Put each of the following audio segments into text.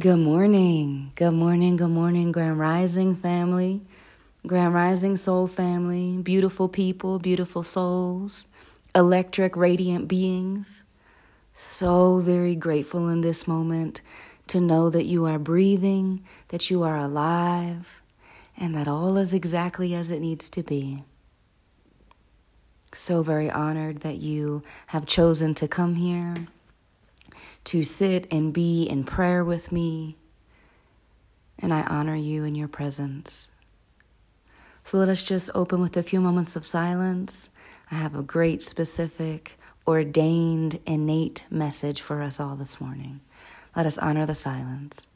Good morning. Good morning. Good morning, Grand Rising family, Grand Rising soul family, beautiful people, beautiful souls, electric, radiant beings. So very grateful in this moment to know that you are breathing, that you are alive, and that all is exactly as it needs to be. So very honored that you have chosen to come here to sit and be in prayer with me, and I honor you in your presence. So let us just open with a few moments of silence. I have a great, specific, ordained, innate message for us all this morning. Let us honor the silence.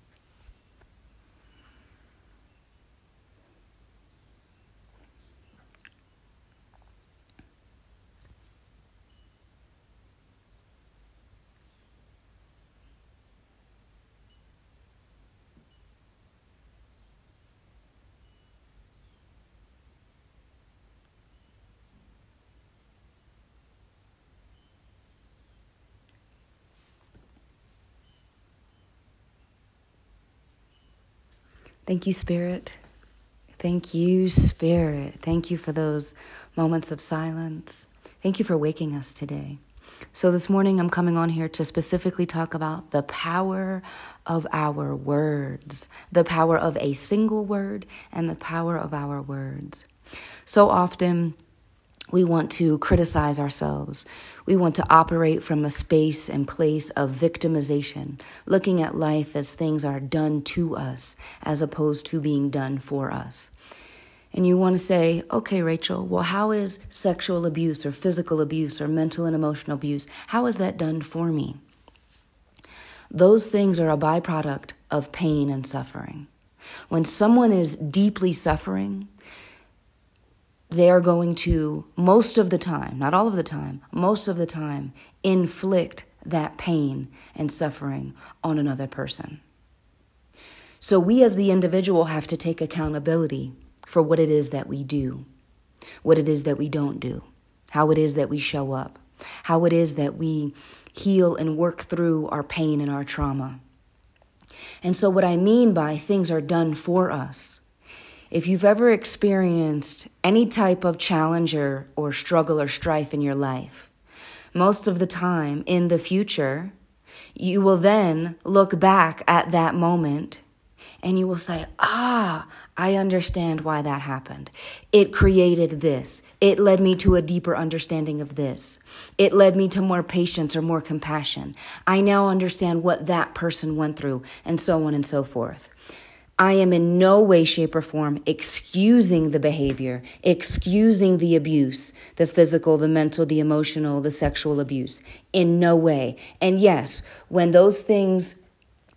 Thank you, Spirit. Thank you, Spirit. Thank you for those moments of silence. Thank you for waking us today. So, this morning I'm coming on here to specifically talk about the power of our words, the power of a single word, and the power of our words. So often, we want to criticize ourselves. We want to operate from a space and place of victimization, looking at life as things are done to us as opposed to being done for us. And you want to say, okay, Rachel, well, how is sexual abuse or physical abuse or mental and emotional abuse, how is that done for me? Those things are a byproduct of pain and suffering. When someone is deeply suffering, they are going to, most of the time, not all of the time, most of the time, inflict that pain and suffering on another person. So we as the individual have to take accountability for what it is that we do, what it is that we don't do, how it is that we show up, how it is that we heal and work through our pain and our trauma. And so, what I mean by things are done for us if you've ever experienced any type of challenge or, or struggle or strife in your life, most of the time in the future, you will then look back at that moment and you will say, Ah, I understand why that happened. It created this. It led me to a deeper understanding of this. It led me to more patience or more compassion. I now understand what that person went through, and so on and so forth. I am in no way, shape, or form excusing the behavior, excusing the abuse, the physical, the mental, the emotional, the sexual abuse. In no way. And yes, when those things,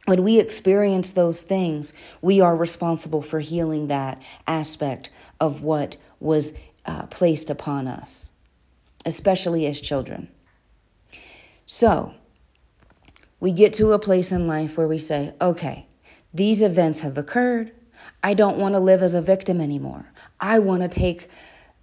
when we experience those things, we are responsible for healing that aspect of what was uh, placed upon us, especially as children. So, we get to a place in life where we say, okay, these events have occurred. I don't want to live as a victim anymore. I want to take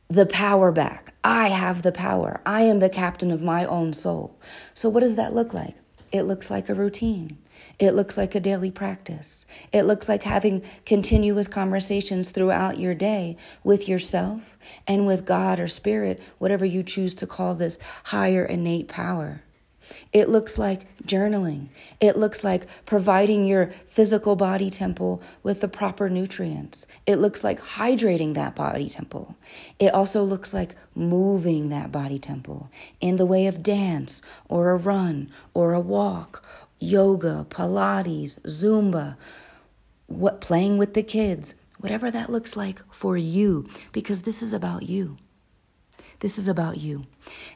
the power back. I have the power. I am the captain of my own soul. So, what does that look like? It looks like a routine. It looks like a daily practice. It looks like having continuous conversations throughout your day with yourself and with God or Spirit, whatever you choose to call this higher innate power. It looks like journaling. It looks like providing your physical body temple with the proper nutrients. It looks like hydrating that body temple. It also looks like moving that body temple in the way of dance or a run or a walk, yoga, Pilates, Zumba, what playing with the kids, whatever that looks like for you because this is about you. This is about you.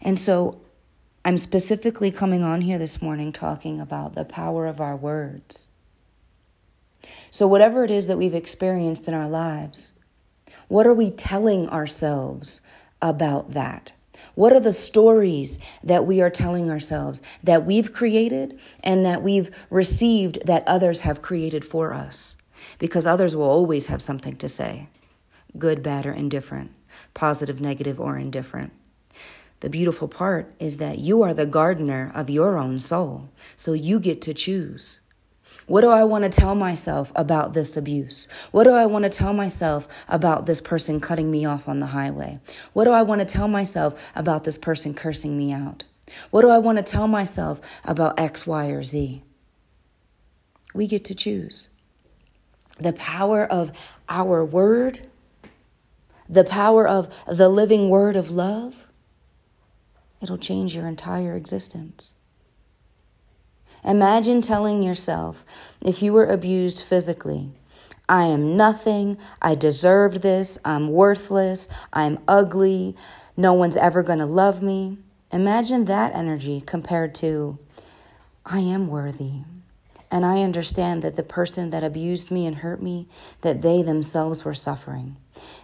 And so I'm specifically coming on here this morning talking about the power of our words. So, whatever it is that we've experienced in our lives, what are we telling ourselves about that? What are the stories that we are telling ourselves that we've created and that we've received that others have created for us? Because others will always have something to say good, bad, or indifferent, positive, negative, or indifferent. The beautiful part is that you are the gardener of your own soul, so you get to choose. What do I want to tell myself about this abuse? What do I want to tell myself about this person cutting me off on the highway? What do I want to tell myself about this person cursing me out? What do I want to tell myself about X, Y, or Z? We get to choose. The power of our word, the power of the living word of love, it'll change your entire existence. Imagine telling yourself if you were abused physically, I am nothing, I deserved this, I'm worthless, I'm ugly, no one's ever going to love me. Imagine that energy compared to, I am worthy. And I understand that the person that abused me and hurt me, that they themselves were suffering.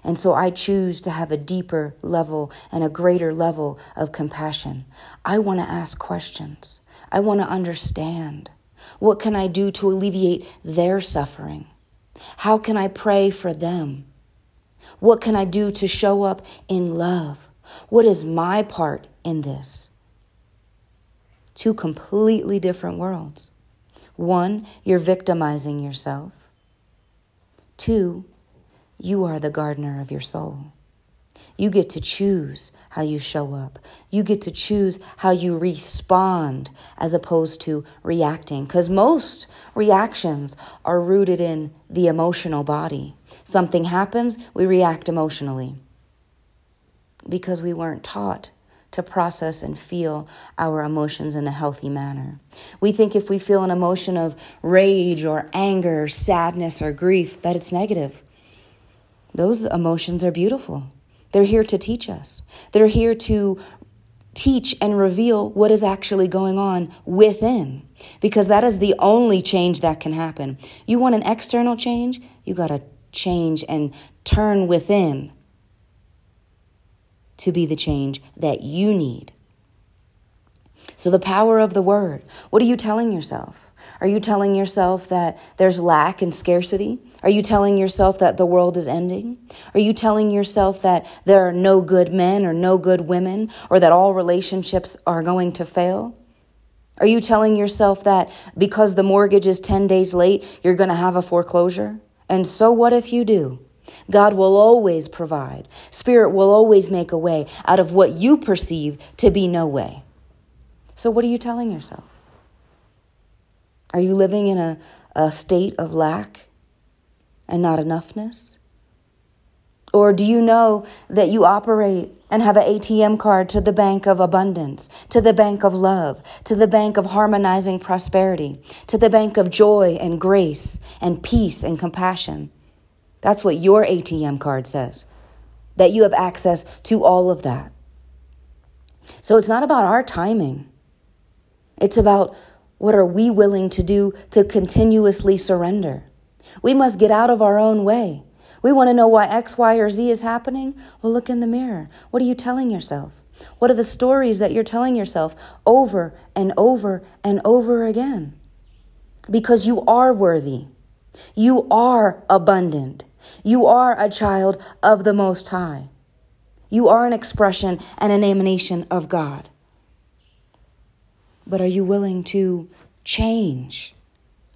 And so I choose to have a deeper level and a greater level of compassion. I want to ask questions. I want to understand. What can I do to alleviate their suffering? How can I pray for them? What can I do to show up in love? What is my part in this? Two completely different worlds. One, you're victimizing yourself. Two, you are the gardener of your soul. You get to choose how you show up. You get to choose how you respond as opposed to reacting. Because most reactions are rooted in the emotional body. Something happens, we react emotionally because we weren't taught to process and feel our emotions in a healthy manner. We think if we feel an emotion of rage or anger, sadness or grief, that it's negative. Those emotions are beautiful. They're here to teach us. They're here to teach and reveal what is actually going on within because that is the only change that can happen. You want an external change? You got to change and turn within to be the change that you need. So, the power of the word. What are you telling yourself? Are you telling yourself that there's lack and scarcity? Are you telling yourself that the world is ending? Are you telling yourself that there are no good men or no good women or that all relationships are going to fail? Are you telling yourself that because the mortgage is 10 days late, you're going to have a foreclosure? And so what if you do? God will always provide. Spirit will always make a way out of what you perceive to be no way. So what are you telling yourself? Are you living in a, a state of lack and not enoughness? Or do you know that you operate and have an ATM card to the bank of abundance, to the bank of love, to the bank of harmonizing prosperity, to the bank of joy and grace and peace and compassion? That's what your ATM card says, that you have access to all of that. So it's not about our timing, it's about what are we willing to do to continuously surrender? We must get out of our own way. We want to know why X, Y, or Z is happening? Well, look in the mirror. What are you telling yourself? What are the stories that you're telling yourself over and over and over again? Because you are worthy. You are abundant. You are a child of the Most High. You are an expression and an emanation of God. But are you willing to change?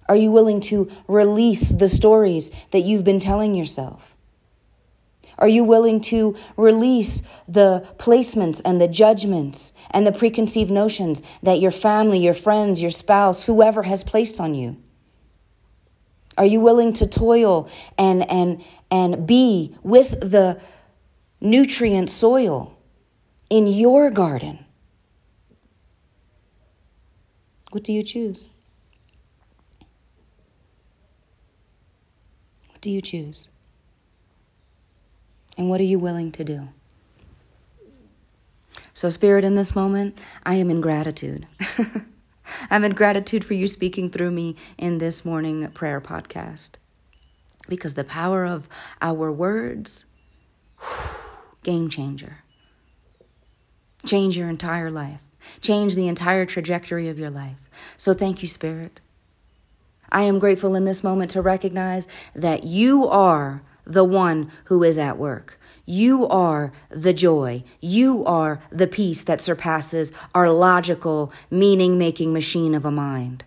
Are you willing to release the stories that you've been telling yourself? Are you willing to release the placements and the judgments and the preconceived notions that your family, your friends, your spouse, whoever has placed on you? Are you willing to toil and and and be with the nutrient soil in your garden? What do you choose? What do you choose? And what are you willing to do? So, Spirit, in this moment, I am in gratitude. I'm in gratitude for you speaking through me in this morning prayer podcast. Because the power of our words, game changer. Change your entire life change the entire trajectory of your life. So thank you, Spirit. I am grateful in this moment to recognize that you are the one who is at work. You are the joy. You are the peace that surpasses our logical, meaning making machine of a mind.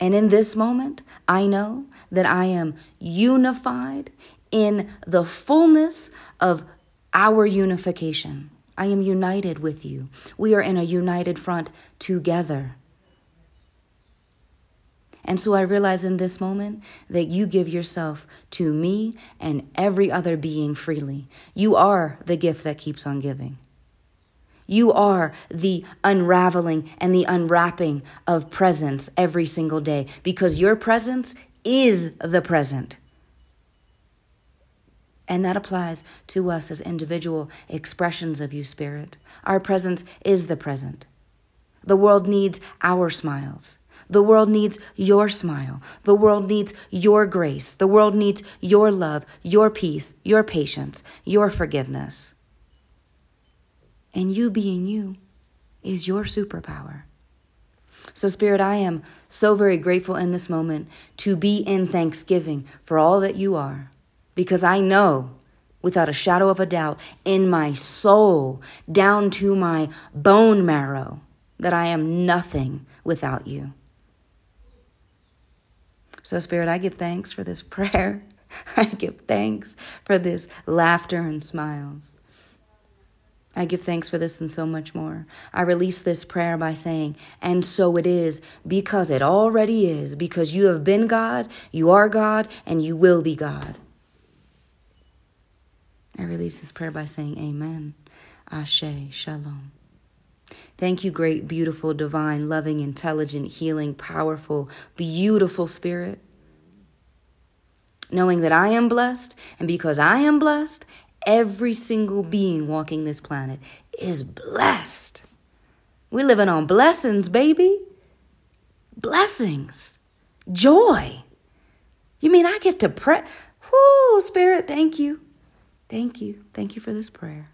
And in this moment, I know that I am unified in the fullness of our unification. I am united with you. We are in a united front together. And so I realize in this moment that you give yourself to me and every other being freely. You are the gift that keeps on giving. You are the unraveling and the unwrapping of presence every single day because your presence is the present. And that applies to us as individual expressions of you, Spirit. Our presence is the present. The world needs our smiles. The world needs your smile. The world needs your grace. The world needs your love, your peace, your patience, your forgiveness. And you being you is your superpower. So, Spirit, I am so very grateful in this moment to be in thanksgiving for all that you are, because I know without a shadow of a doubt in my soul, down to my bone marrow, that I am nothing without you. So, Spirit, I give thanks for this prayer. I give thanks for this laughter and smiles. I give thanks for this and so much more. I release this prayer by saying, and so it is, because it already is, because you have been God, you are God, and you will be God. I release this prayer by saying, Amen. Ashe, Shalom. Thank you, great, beautiful, divine, loving, intelligent, healing, powerful, beautiful Spirit. Knowing that I am blessed, and because I am blessed, every single being walking this planet is blessed. We're living on blessings, baby. Blessings. Joy. You mean I get to pray? Whoo, Spirit, thank you. Thank you. Thank you for this prayer.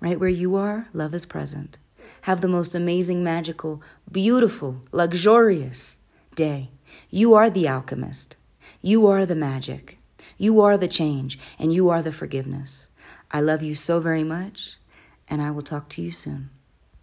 Right where you are, love is present. Have the most amazing, magical, beautiful, luxurious day. You are the alchemist. You are the magic. You are the change, and you are the forgiveness. I love you so very much, and I will talk to you soon.